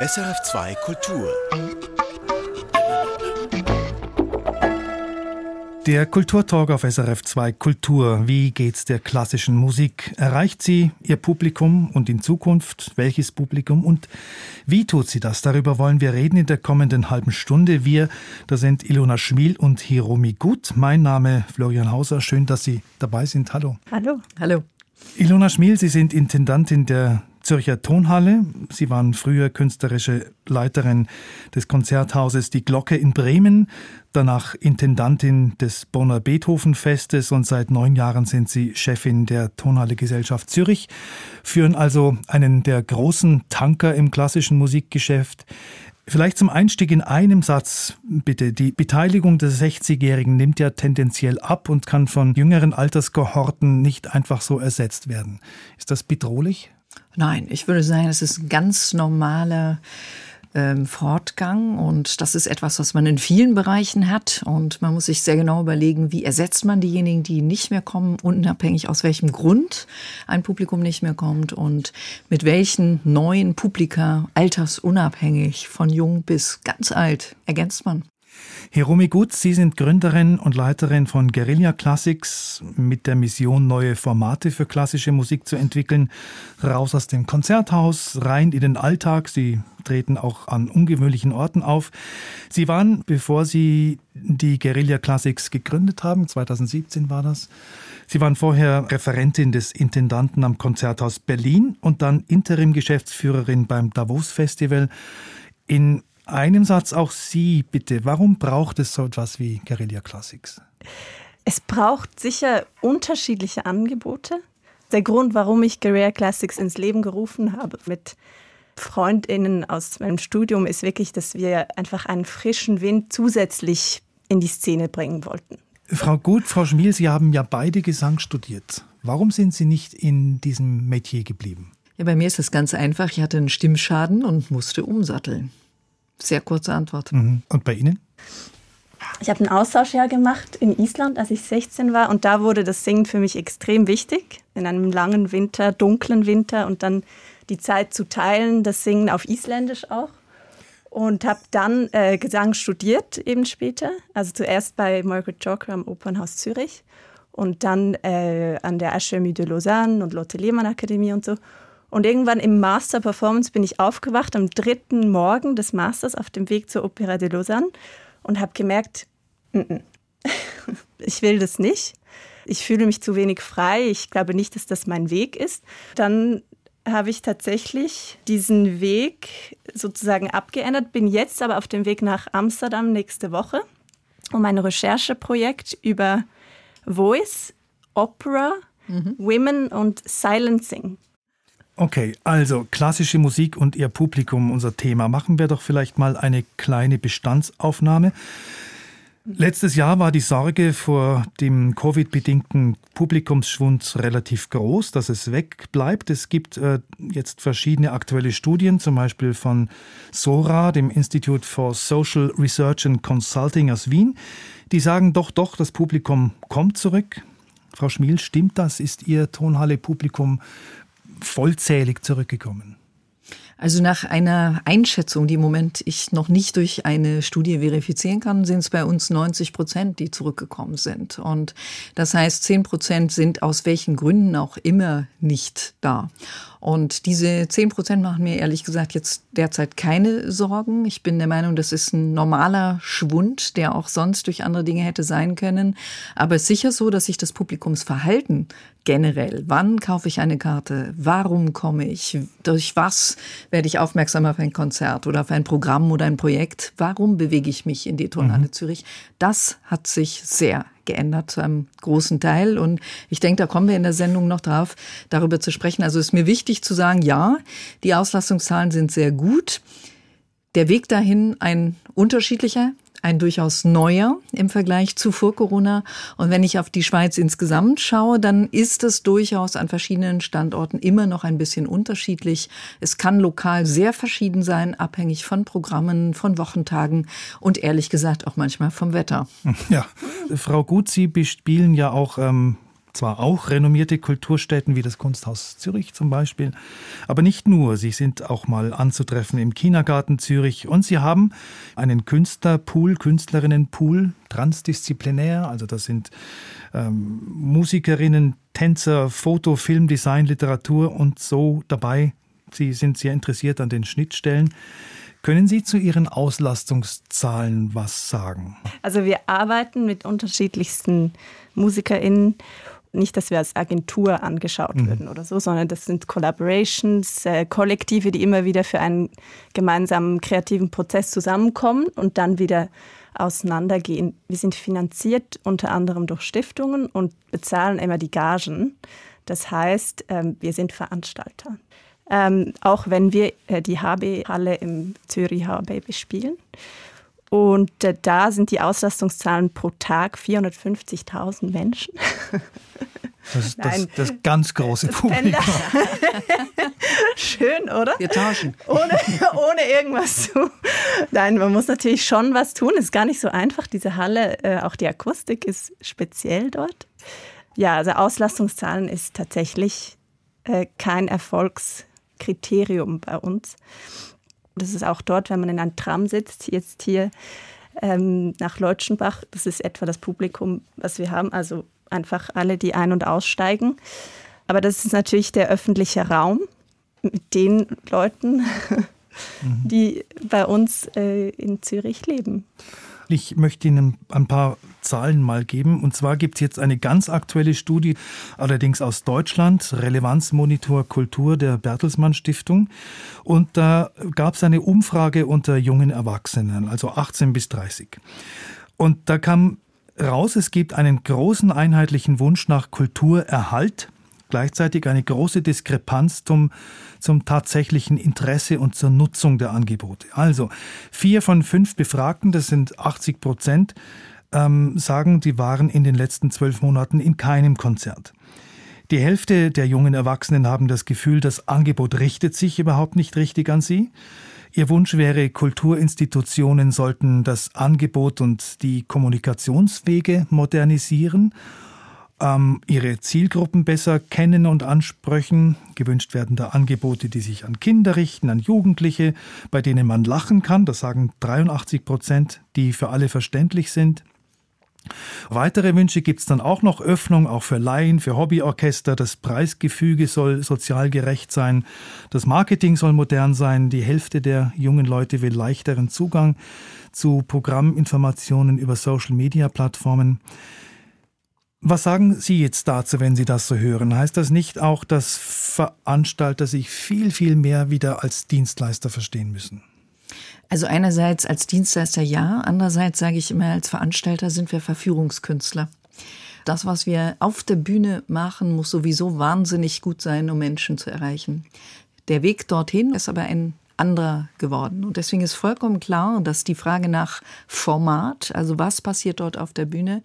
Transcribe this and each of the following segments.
SRF2 Kultur. Der Kulturtalk auf SRF 2 Kultur. Wie geht's der klassischen Musik? Erreicht sie ihr Publikum und in Zukunft welches Publikum und wie tut sie das? Darüber wollen wir reden in der kommenden halben Stunde. Wir, da sind Ilona Schmiel und Hiromi Gut. Mein Name Florian Hauser. Schön, dass Sie dabei sind. Hallo. Hallo. Hallo. Ilona Schmiel, Sie sind Intendantin der Zürcher Tonhalle. Sie waren früher künstlerische Leiterin des Konzerthauses Die Glocke in Bremen, danach Intendantin des Bonner Beethoven-Festes und seit neun Jahren sind Sie Chefin der Tonhalle Gesellschaft Zürich, führen also einen der großen Tanker im klassischen Musikgeschäft. Vielleicht zum Einstieg in einem Satz, bitte. Die Beteiligung der 60-Jährigen nimmt ja tendenziell ab und kann von jüngeren Alterskohorten nicht einfach so ersetzt werden. Ist das bedrohlich? Nein, ich würde sagen, es ist ein ganz normaler ähm, Fortgang und das ist etwas, was man in vielen Bereichen hat und man muss sich sehr genau überlegen, wie ersetzt man diejenigen, die nicht mehr kommen, unabhängig aus welchem Grund ein Publikum nicht mehr kommt und mit welchen neuen Publika, altersunabhängig, von jung bis ganz alt, ergänzt man. Hiromi Gutz, Sie sind Gründerin und Leiterin von Guerilla Classics mit der Mission, neue Formate für klassische Musik zu entwickeln. Raus aus dem Konzerthaus, rein in den Alltag. Sie treten auch an ungewöhnlichen Orten auf. Sie waren, bevor Sie die Guerilla Classics gegründet haben, 2017 war das, Sie waren vorher Referentin des Intendanten am Konzerthaus Berlin und dann Interim-Geschäftsführerin beim Davos Festival. In einem Satz auch Sie, bitte. Warum braucht es so etwas wie Guerilla Classics? Es braucht sicher unterschiedliche Angebote. Der Grund, warum ich Guerilla Classics ins Leben gerufen habe mit Freundinnen aus meinem Studium, ist wirklich, dass wir einfach einen frischen Wind zusätzlich in die Szene bringen wollten. Frau Gut, Frau Schmiel, Sie haben ja beide Gesang studiert. Warum sind Sie nicht in diesem Metier geblieben? Ja, bei mir ist es ganz einfach. Ich hatte einen Stimmschaden und musste umsatteln. Sehr kurze Antwort. Mhm. Und bei Ihnen? Ich habe ein Austauschjahr gemacht in Island, als ich 16 war. Und da wurde das Singen für mich extrem wichtig. In einem langen Winter, dunklen Winter und dann die Zeit zu teilen, das Singen auf Isländisch auch. Und habe dann äh, Gesang studiert eben später. Also zuerst bei Margaret Joker am Opernhaus Zürich und dann äh, an der Académie de Lausanne und Lotte Lehmann Akademie und so. Und irgendwann im Master Performance bin ich aufgewacht am dritten Morgen des Masters auf dem Weg zur Opera de Lausanne und habe gemerkt, n -n. ich will das nicht. Ich fühle mich zu wenig frei. Ich glaube nicht, dass das mein Weg ist. Dann habe ich tatsächlich diesen Weg sozusagen abgeändert, bin jetzt aber auf dem Weg nach Amsterdam nächste Woche, um ein Rechercheprojekt über Voice, Opera, mhm. Women und Silencing Okay, also klassische Musik und ihr Publikum, unser Thema. Machen wir doch vielleicht mal eine kleine Bestandsaufnahme. Letztes Jahr war die Sorge vor dem Covid-bedingten Publikumsschwund relativ groß, dass es wegbleibt. Es gibt äh, jetzt verschiedene aktuelle Studien, zum Beispiel von SORA, dem Institute for Social Research and Consulting aus Wien, die sagen doch, doch, das Publikum kommt zurück. Frau Schmiel, stimmt das? Ist Ihr Tonhalle-Publikum vollzählig zurückgekommen? Also nach einer Einschätzung, die im Moment ich noch nicht durch eine Studie verifizieren kann, sind es bei uns 90 Prozent, die zurückgekommen sind. Und das heißt, 10 Prozent sind aus welchen Gründen auch immer nicht da. Und diese 10 Prozent machen mir ehrlich gesagt jetzt derzeit keine Sorgen. Ich bin der Meinung, das ist ein normaler Schwund, der auch sonst durch andere Dinge hätte sein können. Aber es ist sicher so, dass sich das Publikumsverhalten generell, wann kaufe ich eine Karte, warum komme ich, durch was werde ich aufmerksam auf ein Konzert oder auf ein Programm oder ein Projekt, warum bewege ich mich in die Tonhalle mhm. Zürich, das hat sich sehr geändert zu einem großen Teil. Und ich denke, da kommen wir in der Sendung noch drauf, darüber zu sprechen. Also ist mir wichtig zu sagen, ja, die Auslastungszahlen sind sehr gut. Der Weg dahin ein unterschiedlicher ein durchaus neuer im Vergleich zu vor Corona. Und wenn ich auf die Schweiz insgesamt schaue, dann ist es durchaus an verschiedenen Standorten immer noch ein bisschen unterschiedlich. Es kann lokal sehr verschieden sein, abhängig von Programmen, von Wochentagen und ehrlich gesagt auch manchmal vom Wetter. Ja, Frau Gut, Sie bespielen ja auch ähm, zwar auch renommierte Kulturstätten wie das Kunsthaus Zürich zum Beispiel, aber nicht nur. Sie sind auch mal anzutreffen im Kindergarten Zürich und sie haben einen Künstlerpool, Künstlerinnenpool, transdisziplinär. Also das sind ähm, Musikerinnen, Tänzer, Foto, Film, Design, Literatur und so dabei. Sie sind sehr interessiert an den Schnittstellen. Können Sie zu Ihren Auslastungszahlen was sagen? Also wir arbeiten mit unterschiedlichsten MusikerInnen nicht, dass wir als Agentur angeschaut mhm. würden oder so, sondern das sind Collaborations, äh, Kollektive, die immer wieder für einen gemeinsamen kreativen Prozess zusammenkommen und dann wieder auseinandergehen. Wir sind finanziert unter anderem durch Stiftungen und bezahlen immer die Gagen. Das heißt, ähm, wir sind Veranstalter. Ähm, auch wenn wir äh, die HB-Halle im Zürich HB bespielen. Und äh, da sind die Auslastungszahlen pro Tag 450.000 Menschen. Das ist das, das, ganz große Publikum. Schön, oder? Wir tauschen. Ohne, ohne irgendwas zu. Nein, man muss natürlich schon was tun. Es ist gar nicht so einfach. Diese Halle, äh, auch die Akustik ist speziell dort. Ja, also Auslastungszahlen ist tatsächlich äh, kein Erfolgskriterium bei uns. Das ist auch dort, wenn man in einem Tram sitzt, jetzt hier ähm, nach Leutschenbach. Das ist etwa das Publikum, was wir haben. Also einfach alle, die ein- und aussteigen. Aber das ist natürlich der öffentliche Raum mit den Leuten, mhm. die bei uns äh, in Zürich leben. Ich möchte Ihnen ein paar Zahlen mal geben. Und zwar gibt es jetzt eine ganz aktuelle Studie, allerdings aus Deutschland, Relevanzmonitor Kultur der Bertelsmann Stiftung. Und da gab es eine Umfrage unter jungen Erwachsenen, also 18 bis 30. Und da kam raus, es gibt einen großen einheitlichen Wunsch nach Kulturerhalt gleichzeitig eine große Diskrepanz zum, zum tatsächlichen Interesse und zur Nutzung der Angebote. Also vier von fünf Befragten, das sind 80 Prozent, ähm, sagen, die waren in den letzten zwölf Monaten in keinem Konzert. Die Hälfte der jungen Erwachsenen haben das Gefühl, das Angebot richtet sich überhaupt nicht richtig an sie. Ihr Wunsch wäre, Kulturinstitutionen sollten das Angebot und die Kommunikationswege modernisieren ähm, ihre Zielgruppen besser kennen und ansprechen. Gewünscht werden da Angebote, die sich an Kinder richten, an Jugendliche, bei denen man lachen kann. Das sagen 83 Prozent, die für alle verständlich sind. Weitere Wünsche gibt es dann auch noch. Öffnung auch für Laien, für Hobbyorchester. Das Preisgefüge soll sozial gerecht sein. Das Marketing soll modern sein. Die Hälfte der jungen Leute will leichteren Zugang zu Programminformationen über Social-Media-Plattformen. Was sagen Sie jetzt dazu, wenn Sie das so hören? Heißt das nicht auch, dass Veranstalter sich viel, viel mehr wieder als Dienstleister verstehen müssen? Also einerseits als Dienstleister ja, andererseits sage ich immer, als Veranstalter sind wir Verführungskünstler. Das, was wir auf der Bühne machen, muss sowieso wahnsinnig gut sein, um Menschen zu erreichen. Der Weg dorthin ist aber ein anderer geworden. Und deswegen ist vollkommen klar, dass die Frage nach Format, also was passiert dort auf der Bühne,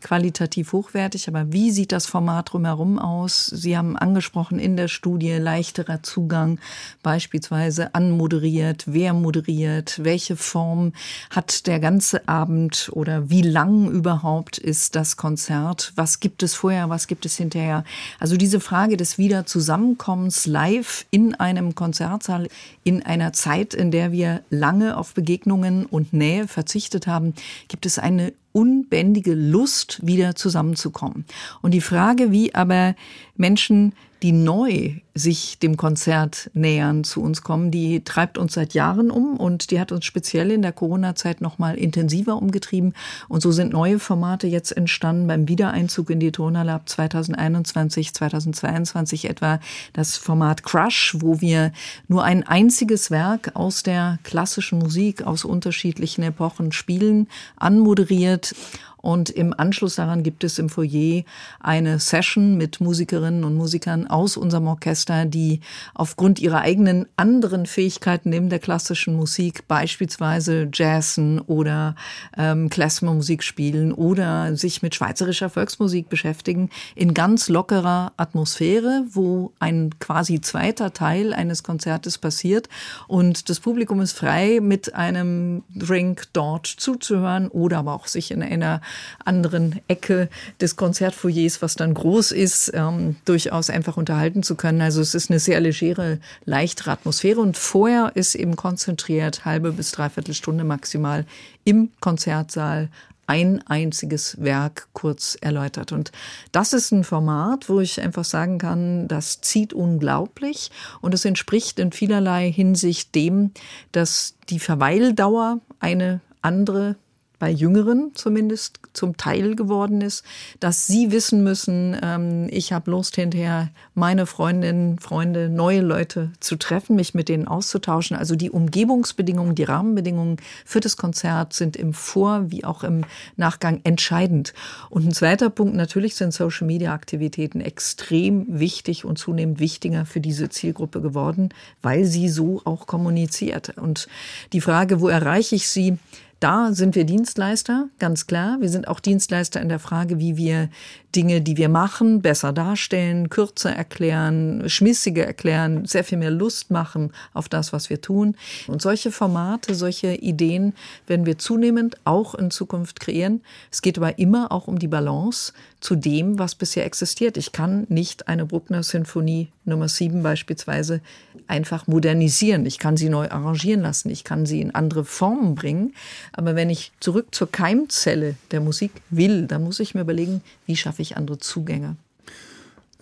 qualitativ hochwertig, aber wie sieht das Format drumherum aus? Sie haben angesprochen in der Studie leichterer Zugang, beispielsweise anmoderiert, wer moderiert, welche Form hat der ganze Abend oder wie lang überhaupt ist das Konzert? Was gibt es vorher, was gibt es hinterher? Also diese Frage des Wiederzusammenkommens live in einem Konzertsaal, in einer Zeit, in der wir lange auf Begegnungen und Nähe verzichtet haben, gibt es eine unbändige Lust, wieder zusammenzukommen. Und die Frage, wie aber Menschen die neu sich dem Konzert nähern, zu uns kommen, die treibt uns seit Jahren um und die hat uns speziell in der Corona-Zeit noch mal intensiver umgetrieben. Und so sind neue Formate jetzt entstanden beim Wiedereinzug in die Tonhalle ab 2021, 2022 etwa das Format Crush, wo wir nur ein einziges Werk aus der klassischen Musik aus unterschiedlichen Epochen spielen, anmoderiert und im Anschluss daran gibt es im Foyer eine Session mit Musikerinnen und Musikern aus unserem Orchester, die aufgrund ihrer eigenen anderen Fähigkeiten neben der klassischen Musik beispielsweise Jazzen oder ähm, Klezmermusik spielen oder sich mit schweizerischer Volksmusik beschäftigen in ganz lockerer Atmosphäre, wo ein quasi zweiter Teil eines Konzertes passiert. Und das Publikum ist frei mit einem Drink dort zuzuhören oder aber auch sich in einer anderen Ecke des Konzertfoyers, was dann groß ist, ähm, durchaus einfach unterhalten zu können. Also es ist eine sehr legere, leichtere Atmosphäre und vorher ist eben konzentriert halbe bis dreiviertel Stunde maximal im Konzertsaal ein einziges Werk kurz erläutert. Und das ist ein Format, wo ich einfach sagen kann, das zieht unglaublich und es entspricht in vielerlei Hinsicht dem, dass die Verweildauer eine andere bei Jüngeren zumindest zum Teil geworden ist, dass sie wissen müssen, ähm, ich habe Lust hinterher, meine Freundinnen, Freunde, neue Leute zu treffen, mich mit denen auszutauschen. Also die Umgebungsbedingungen, die Rahmenbedingungen für das Konzert sind im Vor- wie auch im Nachgang entscheidend. Und ein zweiter Punkt, natürlich sind Social-Media-Aktivitäten extrem wichtig und zunehmend wichtiger für diese Zielgruppe geworden, weil sie so auch kommuniziert. Und die Frage, wo erreiche ich sie? Da sind wir Dienstleister, ganz klar. Wir sind auch Dienstleister in der Frage, wie wir Dinge, die wir machen, besser darstellen, kürzer erklären, schmissiger erklären, sehr viel mehr Lust machen auf das, was wir tun. Und solche Formate, solche Ideen werden wir zunehmend auch in Zukunft kreieren. Es geht aber immer auch um die Balance zu dem, was bisher existiert. Ich kann nicht eine Bruckner Sinfonie Nummer 7 beispielsweise einfach modernisieren. Ich kann sie neu arrangieren lassen. Ich kann sie in andere Formen bringen. Aber wenn ich zurück zur Keimzelle der Musik will, dann muss ich mir überlegen, wie schaffe ich andere Zugänge.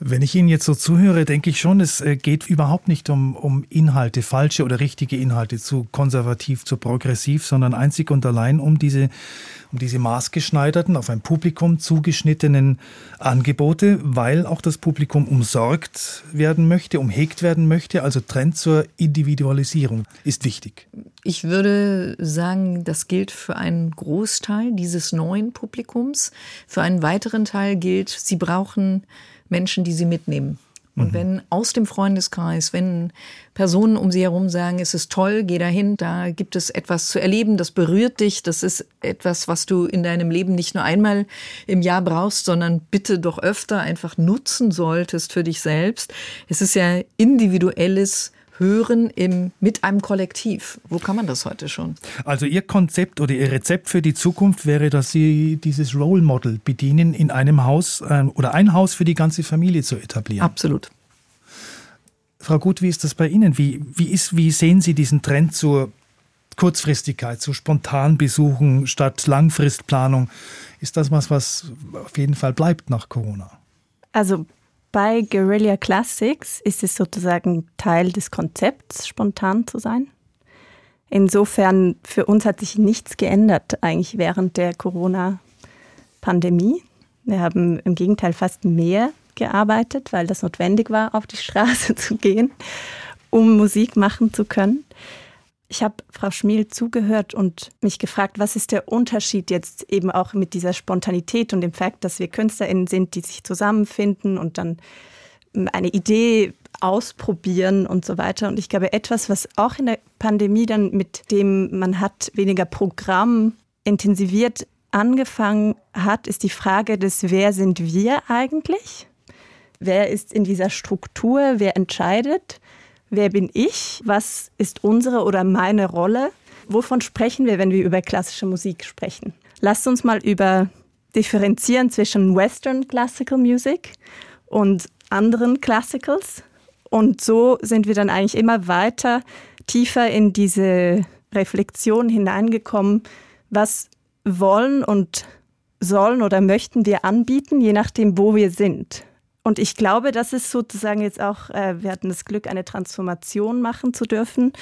Wenn ich Ihnen jetzt so zuhöre, denke ich schon, es äh, geht überhaupt nicht um, um Inhalte, falsche oder richtige Inhalte, zu konservativ, zu progressiv, sondern einzig und allein um diese, um diese maßgeschneiderten, auf ein Publikum zugeschnittenen Angebote, weil auch das Publikum umsorgt werden möchte, umhegt werden möchte. Also Trend zur Individualisierung ist wichtig. Ich würde sagen, das gilt für einen Großteil dieses neuen Publikums. Für einen weiteren Teil gilt, sie brauchen Menschen, die sie mitnehmen. Und mhm. wenn aus dem Freundeskreis, wenn Personen um sie herum sagen, es ist toll, geh dahin, da gibt es etwas zu erleben, das berührt dich, das ist etwas, was du in deinem Leben nicht nur einmal im Jahr brauchst, sondern bitte doch öfter einfach nutzen solltest für dich selbst. Es ist ja individuelles hören im, mit einem Kollektiv. Wo kann man das heute schon? Also Ihr Konzept oder Ihr Rezept für die Zukunft wäre, dass Sie dieses Role Model bedienen, in einem Haus äh, oder ein Haus für die ganze Familie zu etablieren. Absolut. Frau Gut, wie ist das bei Ihnen? Wie, wie, ist, wie sehen Sie diesen Trend zur Kurzfristigkeit, zu Spontanbesuchen statt Langfristplanung? Ist das was, was auf jeden Fall bleibt nach Corona? Also bei Guerilla Classics ist es sozusagen Teil des Konzepts, spontan zu sein. Insofern, für uns hat sich nichts geändert eigentlich während der Corona-Pandemie. Wir haben im Gegenteil fast mehr gearbeitet, weil das notwendig war, auf die Straße zu gehen, um Musik machen zu können. Ich habe Frau Schmiel zugehört und mich gefragt, was ist der Unterschied jetzt eben auch mit dieser Spontanität und dem Fakt, dass wir KünstlerInnen sind, die sich zusammenfinden und dann eine Idee ausprobieren und so weiter. Und ich glaube, etwas, was auch in der Pandemie dann mit dem man hat weniger Programm intensiviert angefangen hat, ist die Frage des, wer sind wir eigentlich? Wer ist in dieser Struktur? Wer entscheidet? Wer bin ich? Was ist unsere oder meine Rolle? Wovon sprechen wir, wenn wir über klassische Musik sprechen? Lasst uns mal über differenzieren zwischen Western Classical Music und anderen Classicals. Und so sind wir dann eigentlich immer weiter tiefer in diese Reflexion hineingekommen, was wollen und sollen oder möchten wir anbieten, je nachdem, wo wir sind. Und ich glaube, das ist sozusagen jetzt auch, äh, wir hatten das Glück, eine Transformation machen zu dürfen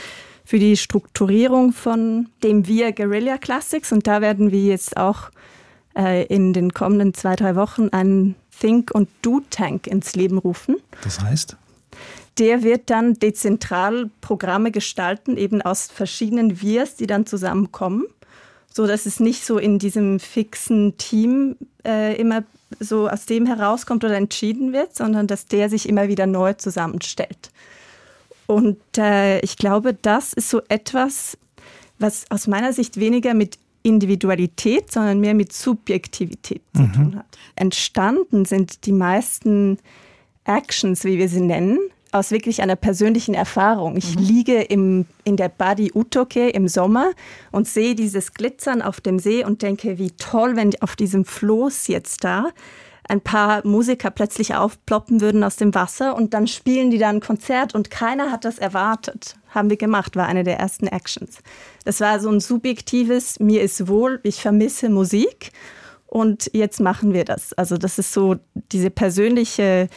für die Strukturierung von dem Wir Guerilla Classics. Und da werden wir jetzt auch äh, in den kommenden zwei, drei Wochen einen Think- und Do-Tank ins Leben rufen. Das heißt? Der wird dann dezentral Programme gestalten, eben aus verschiedenen Wirs, die dann zusammenkommen so dass es nicht so in diesem fixen Team äh, immer so aus dem herauskommt oder entschieden wird, sondern dass der sich immer wieder neu zusammenstellt. Und äh, ich glaube, das ist so etwas, was aus meiner Sicht weniger mit Individualität, sondern mehr mit Subjektivität mhm. zu tun hat. Entstanden sind die meisten Actions, wie wir sie nennen, aus wirklich einer persönlichen Erfahrung. Ich mhm. liege im, in der Badi Utoke im Sommer und sehe dieses Glitzern auf dem See und denke, wie toll, wenn auf diesem Floß jetzt da ein paar Musiker plötzlich aufploppen würden aus dem Wasser und dann spielen die da ein Konzert und keiner hat das erwartet. Haben wir gemacht, war eine der ersten Actions. Das war so ein subjektives, mir ist wohl, ich vermisse Musik und jetzt machen wir das. Also das ist so diese persönliche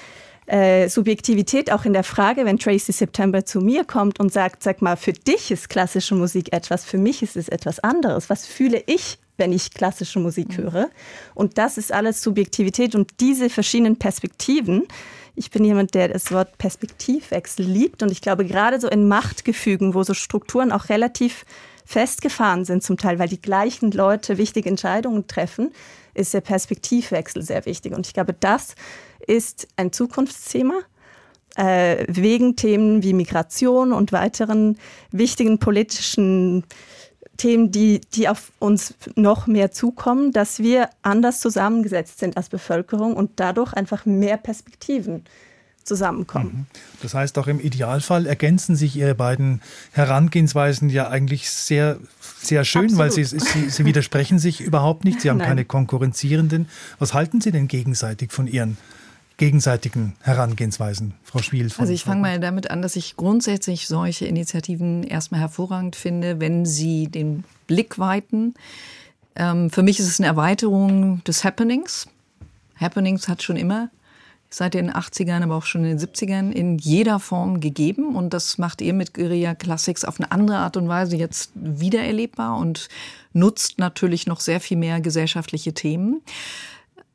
äh, Subjektivität auch in der Frage, wenn Tracy September zu mir kommt und sagt, sag mal, für dich ist klassische Musik etwas, für mich ist es etwas anderes. Was fühle ich, wenn ich klassische Musik mhm. höre? Und das ist alles Subjektivität und diese verschiedenen Perspektiven. Ich bin jemand, der das Wort Perspektivwechsel liebt und ich glaube gerade so in Machtgefügen, wo so Strukturen auch relativ festgefahren sind zum Teil, weil die gleichen Leute wichtige Entscheidungen treffen, ist der Perspektivwechsel sehr wichtig. Und ich glaube, das ist ein Zukunftsthema. Äh, wegen Themen wie Migration und weiteren wichtigen politischen Themen, die, die auf uns noch mehr zukommen, dass wir anders zusammengesetzt sind als Bevölkerung und dadurch einfach mehr Perspektiven zusammenkommen. Mhm. Das heißt, auch im Idealfall ergänzen sich Ihre beiden Herangehensweisen ja eigentlich sehr, sehr schön, Absolut. weil sie, sie, sie, widersprechen sich überhaupt nicht. Sie haben Nein. keine konkurrenzierenden. Was halten Sie denn gegenseitig von Ihren gegenseitigen Herangehensweisen, Frau Schwiel? Also ich fange mal damit an, dass ich grundsätzlich solche Initiativen erstmal hervorragend finde, wenn sie den Blick weiten. Ähm, für mich ist es eine Erweiterung des Happenings. Happenings hat schon immer seit den 80ern, aber auch schon in den 70ern in jeder Form gegeben. Und das macht ihr mit Guerilla Classics auf eine andere Art und Weise jetzt wiedererlebbar und nutzt natürlich noch sehr viel mehr gesellschaftliche Themen.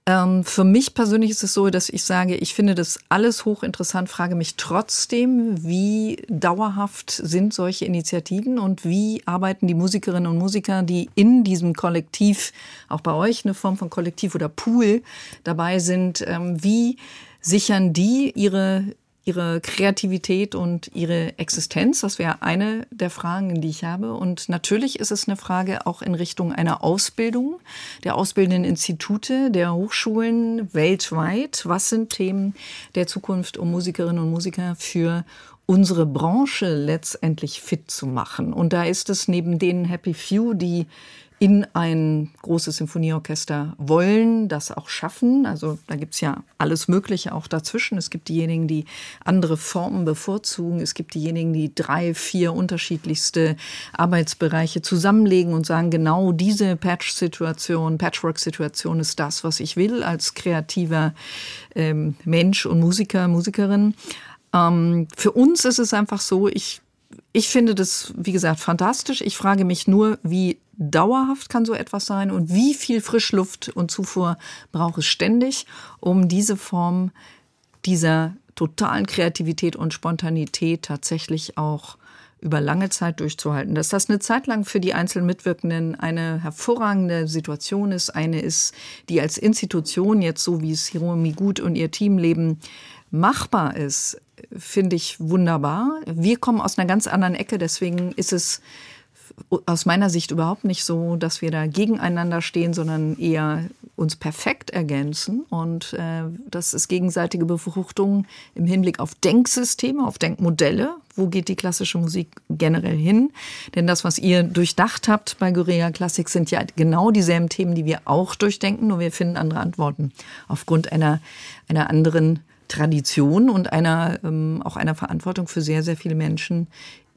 Ähm, für mich persönlich ist es so, dass ich sage, ich finde das alles hochinteressant, frage mich trotzdem, wie dauerhaft sind solche Initiativen und wie arbeiten die Musikerinnen und Musiker, die in diesem Kollektiv, auch bei euch eine Form von Kollektiv oder Pool dabei sind, ähm, wie sichern die ihre ihre Kreativität und ihre Existenz? Das wäre eine der Fragen, die ich habe. Und natürlich ist es eine Frage auch in Richtung einer Ausbildung der ausbildenden Institute, der Hochschulen weltweit. Was sind Themen der Zukunft, um Musikerinnen und Musiker für unsere Branche letztendlich fit zu machen? Und da ist es neben den Happy Few, die in ein großes Symphonieorchester wollen, das auch schaffen. Also da gibt's ja alles Mögliche auch dazwischen. Es gibt diejenigen, die andere Formen bevorzugen. Es gibt diejenigen, die drei, vier unterschiedlichste Arbeitsbereiche zusammenlegen und sagen, genau diese Patch-Situation, Patchwork-Situation ist das, was ich will als kreativer ähm, Mensch und Musiker, Musikerin. Ähm, für uns ist es einfach so, ich ich finde das, wie gesagt, fantastisch. Ich frage mich nur, wie dauerhaft kann so etwas sein und wie viel Frischluft und Zufuhr braucht es ständig, um diese Form dieser totalen Kreativität und Spontanität tatsächlich auch über lange Zeit durchzuhalten. Dass das eine Zeit lang für die einzelnen Mitwirkenden eine hervorragende Situation ist, eine ist, die als Institution jetzt so wie es Hiromi Gut und ihr Team leben, machbar ist, finde ich wunderbar. Wir kommen aus einer ganz anderen Ecke, deswegen ist es aus meiner Sicht überhaupt nicht so, dass wir da gegeneinander stehen, sondern eher uns perfekt ergänzen. Und äh, das ist gegenseitige Befruchtung im Hinblick auf Denksysteme, auf Denkmodelle. Wo geht die klassische Musik generell hin? Denn das, was ihr durchdacht habt bei Guerilla Classic, sind ja genau dieselben Themen, die wir auch durchdenken, nur wir finden andere Antworten aufgrund einer, einer anderen Tradition und einer, ähm, auch einer Verantwortung für sehr, sehr viele Menschen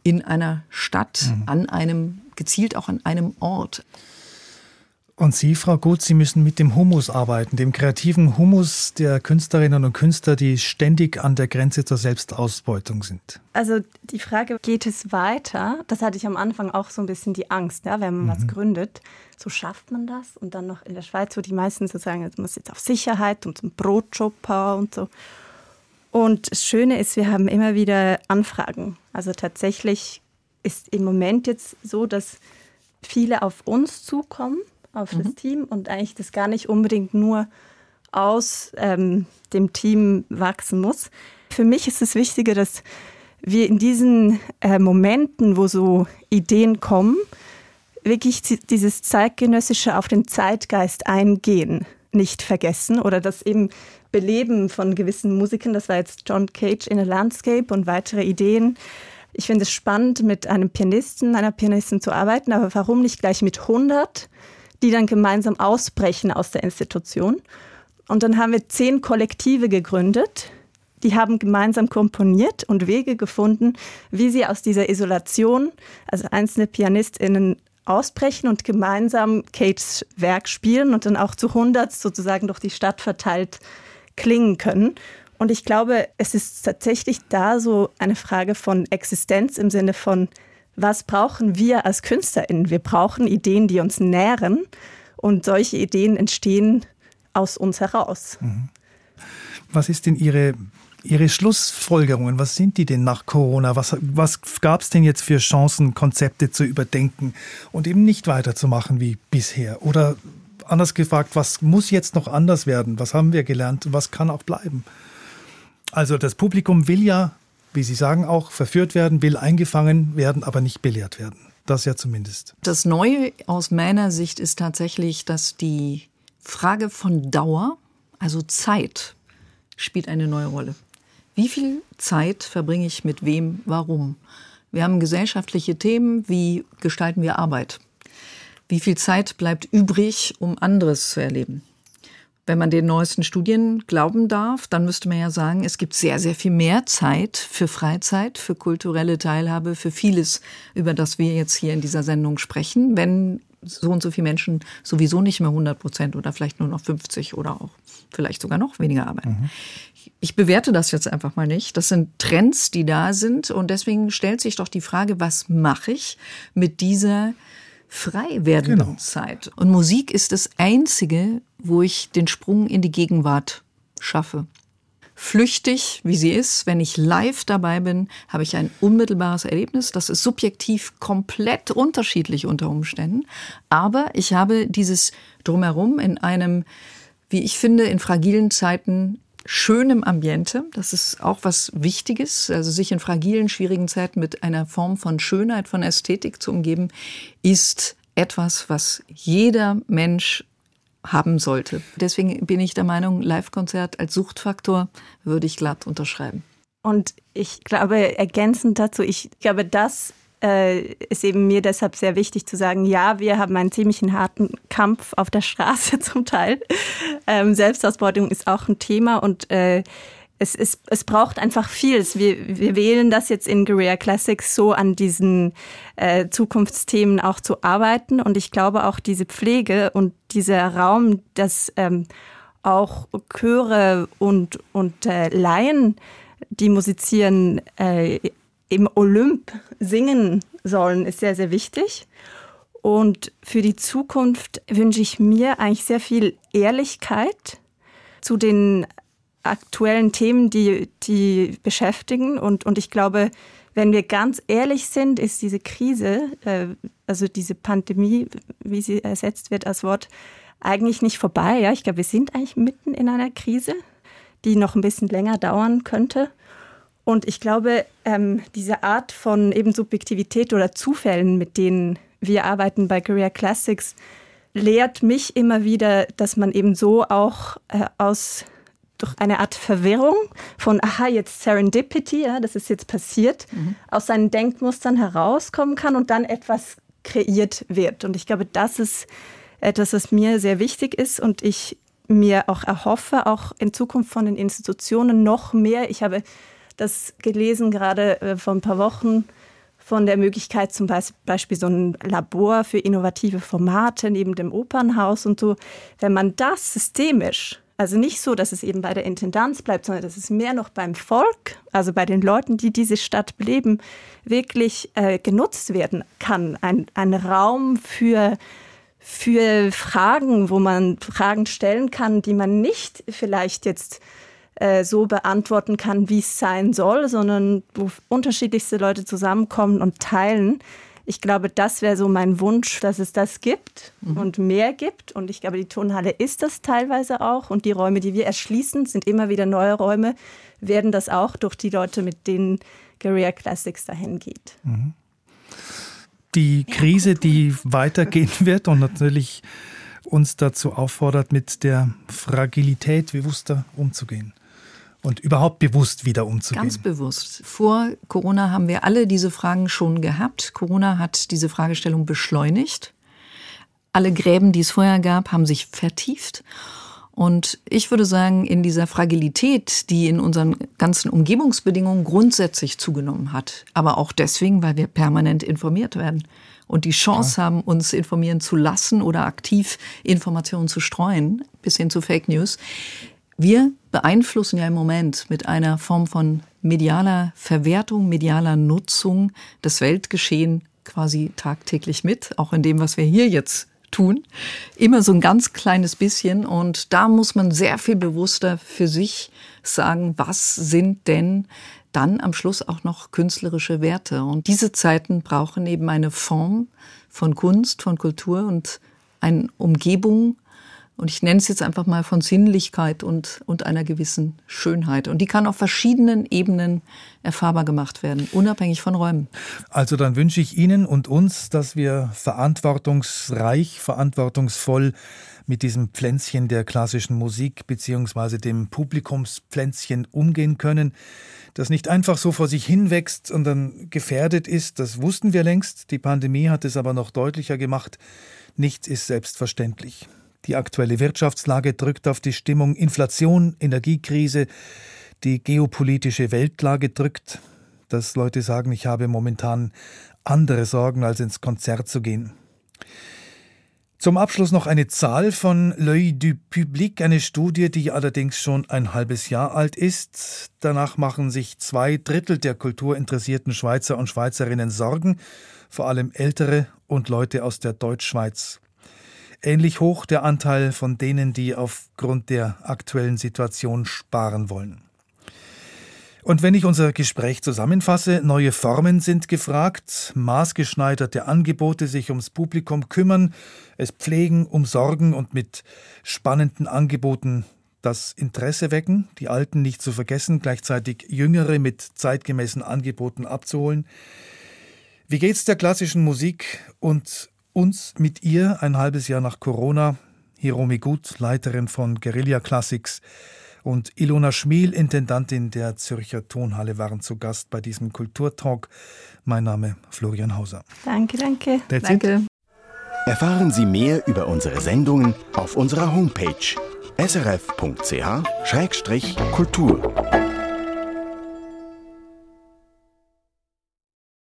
in einer Stadt, mhm. an einem, gezielt auch an einem Ort. Und Sie, Frau Gut, Sie müssen mit dem Humus arbeiten, dem kreativen Humus der Künstlerinnen und Künstler, die ständig an der Grenze zur Selbstausbeutung sind. Also die Frage, geht es weiter? Das hatte ich am Anfang auch so ein bisschen die Angst, ja, wenn man mhm. was gründet. So schafft man das? Und dann noch in der Schweiz, wo die meisten so sagen, man muss jetzt auf Sicherheit und zum Brotjob und so. Und das Schöne ist, wir haben immer wieder Anfragen. Also tatsächlich ist im Moment jetzt so, dass viele auf uns zukommen, auf mhm. das Team und eigentlich das gar nicht unbedingt nur aus ähm, dem Team wachsen muss. Für mich ist es wichtiger, dass wir in diesen äh, Momenten, wo so Ideen kommen, wirklich dieses zeitgenössische auf den Zeitgeist eingehen. Nicht vergessen oder das eben Beleben von gewissen Musikern. Das war jetzt John Cage in a Landscape und weitere Ideen. Ich finde es spannend, mit einem Pianisten, einer Pianistin zu arbeiten, aber warum nicht gleich mit 100, die dann gemeinsam ausbrechen aus der Institution? Und dann haben wir zehn Kollektive gegründet. Die haben gemeinsam komponiert und Wege gefunden, wie sie aus dieser Isolation, also einzelne PianistInnen ausbrechen und gemeinsam Kates Werk spielen und dann auch zu 100 sozusagen durch die Stadt verteilt klingen können. Und ich glaube, es ist tatsächlich da so eine Frage von Existenz im Sinne von, was brauchen wir als KünstlerInnen? Wir brauchen Ideen, die uns nähren. Und solche Ideen entstehen aus uns heraus. Mhm. Was ist denn Ihre Ihre Schlussfolgerungen, was sind die denn nach Corona? Was, was gab es denn jetzt für Chancen, Konzepte zu überdenken und eben nicht weiterzumachen wie bisher? Oder anders gefragt, was muss jetzt noch anders werden? Was haben wir gelernt was kann auch bleiben? Also das Publikum will ja, wie Sie sagen, auch verführt werden, will eingefangen werden, aber nicht belehrt werden. Das ja zumindest. Das Neue aus meiner Sicht ist tatsächlich, dass die Frage von Dauer, also Zeit, spielt eine neue Rolle. Wie viel Zeit verbringe ich mit wem, warum? Wir haben gesellschaftliche Themen, wie gestalten wir Arbeit? Wie viel Zeit bleibt übrig, um anderes zu erleben? Wenn man den neuesten Studien glauben darf, dann müsste man ja sagen, es gibt sehr, sehr viel mehr Zeit für Freizeit, für kulturelle Teilhabe, für vieles, über das wir jetzt hier in dieser Sendung sprechen, wenn so und so viele Menschen sowieso nicht mehr 100 Prozent oder vielleicht nur noch 50 oder auch vielleicht sogar noch weniger arbeiten. Mhm ich bewerte das jetzt einfach mal nicht. Das sind Trends, die da sind. Und deswegen stellt sich doch die Frage, was mache ich mit dieser frei werdenden genau. Zeit? Und Musik ist das Einzige, wo ich den Sprung in die Gegenwart schaffe. Flüchtig, wie sie ist, wenn ich live dabei bin, habe ich ein unmittelbares Erlebnis. Das ist subjektiv komplett unterschiedlich unter Umständen. Aber ich habe dieses Drumherum in einem, wie ich finde, in fragilen Zeiten schönem Ambiente. Das ist auch was Wichtiges. Also sich in fragilen, schwierigen Zeiten mit einer Form von Schönheit, von Ästhetik zu umgeben, ist etwas, was jeder Mensch haben sollte. Deswegen bin ich der Meinung, Live-Konzert als Suchtfaktor würde ich glatt unterschreiben. Und ich glaube, ergänzend dazu, ich glaube, das äh, ist eben mir deshalb sehr wichtig zu sagen, ja, wir haben einen ziemlichen harten Kampf auf der Straße zum Teil. Ähm, Selbstausbeutung ist auch ein Thema und äh, es, ist, es braucht einfach viel. Wir, wir wählen das jetzt in Guerilla Classics so an diesen äh, Zukunftsthemen auch zu arbeiten. Und ich glaube auch diese Pflege und dieser Raum, dass ähm, auch Chöre und, und äh, Laien, die musizieren, äh, im Olymp singen sollen, ist sehr, sehr wichtig. Und für die Zukunft wünsche ich mir eigentlich sehr viel Ehrlichkeit zu den aktuellen Themen, die, die beschäftigen. Und, und ich glaube, wenn wir ganz ehrlich sind, ist diese Krise, äh, also diese Pandemie, wie sie ersetzt wird als Wort, eigentlich nicht vorbei. Ja? Ich glaube, wir sind eigentlich mitten in einer Krise, die noch ein bisschen länger dauern könnte. Und ich glaube, ähm, diese Art von eben Subjektivität oder Zufällen, mit denen wir arbeiten bei Career Classics, lehrt mich immer wieder, dass man eben so auch äh, aus durch eine Art Verwirrung von, aha, jetzt Serendipity, ja, das ist jetzt passiert, mhm. aus seinen Denkmustern herauskommen kann und dann etwas kreiert wird. Und ich glaube, das ist etwas, was mir sehr wichtig ist und ich mir auch erhoffe, auch in Zukunft von den Institutionen noch mehr. Ich habe das gelesen, gerade äh, vor ein paar Wochen, von der Möglichkeit zum Beispiel so ein Labor für innovative Formate neben dem Opernhaus und so. Wenn man das systemisch, also nicht so, dass es eben bei der Intendanz bleibt, sondern dass es mehr noch beim Volk, also bei den Leuten, die diese Stadt beleben, wirklich äh, genutzt werden kann. Ein, ein Raum für für Fragen, wo man Fragen stellen kann, die man nicht vielleicht jetzt äh, so beantworten kann, wie es sein soll, sondern wo unterschiedlichste Leute zusammenkommen und teilen. Ich glaube, das wäre so mein Wunsch, dass es das gibt mhm. und mehr gibt. Und ich glaube, die Turnhalle ist das teilweise auch. Und die Räume, die wir erschließen, sind immer wieder neue Räume, werden das auch durch die Leute, mit denen Guerilla Classics dahin geht. Mhm. Die Krise, die weitergehen wird und natürlich uns dazu auffordert, mit der Fragilität bewusster umzugehen und überhaupt bewusst wieder umzugehen. Ganz bewusst. Vor Corona haben wir alle diese Fragen schon gehabt. Corona hat diese Fragestellung beschleunigt. Alle Gräben, die es vorher gab, haben sich vertieft. Und ich würde sagen, in dieser Fragilität, die in unseren ganzen Umgebungsbedingungen grundsätzlich zugenommen hat, aber auch deswegen, weil wir permanent informiert werden und die Chance ja. haben, uns informieren zu lassen oder aktiv Informationen zu streuen, bis hin zu Fake News. Wir beeinflussen ja im Moment mit einer Form von medialer Verwertung, medialer Nutzung das Weltgeschehen quasi tagtäglich mit, auch in dem, was wir hier jetzt tun. Immer so ein ganz kleines bisschen. Und da muss man sehr viel bewusster für sich sagen, was sind denn dann am Schluss auch noch künstlerische Werte. Und diese Zeiten brauchen eben eine Form von Kunst, von Kultur und eine Umgebung, und ich nenne es jetzt einfach mal von Sinnlichkeit und, und einer gewissen Schönheit. Und die kann auf verschiedenen Ebenen erfahrbar gemacht werden, unabhängig von Räumen. Also dann wünsche ich Ihnen und uns, dass wir verantwortungsreich, verantwortungsvoll mit diesem Pflänzchen der klassischen Musik beziehungsweise dem Publikumspflänzchen umgehen können, das nicht einfach so vor sich hinwächst und dann gefährdet ist. Das wussten wir längst. Die Pandemie hat es aber noch deutlicher gemacht. Nichts ist selbstverständlich. Die aktuelle Wirtschaftslage drückt auf die Stimmung, Inflation, Energiekrise, die geopolitische Weltlage drückt, dass Leute sagen, ich habe momentan andere Sorgen, als ins Konzert zu gehen. Zum Abschluss noch eine Zahl von L'œil du Public, eine Studie, die allerdings schon ein halbes Jahr alt ist. Danach machen sich zwei Drittel der kulturinteressierten Schweizer und Schweizerinnen Sorgen, vor allem ältere und Leute aus der Deutschschweiz. Ähnlich hoch der Anteil von denen, die aufgrund der aktuellen Situation sparen wollen. Und wenn ich unser Gespräch zusammenfasse, neue Formen sind gefragt, maßgeschneiderte Angebote sich ums Publikum kümmern, es pflegen, umsorgen und mit spannenden Angeboten das Interesse wecken, die Alten nicht zu vergessen, gleichzeitig Jüngere mit zeitgemäßen Angeboten abzuholen. Wie geht's der klassischen Musik und uns mit ihr ein halbes Jahr nach Corona, Hiromi Gut, Leiterin von Guerilla Classics, und Ilona Schmiel, Intendantin der Zürcher Tonhalle, waren zu Gast bei diesem Kulturtalk. Mein Name Florian Hauser. Danke, danke. That's danke. It. Erfahren Sie mehr über unsere Sendungen auf unserer Homepage srf.ch-kultur.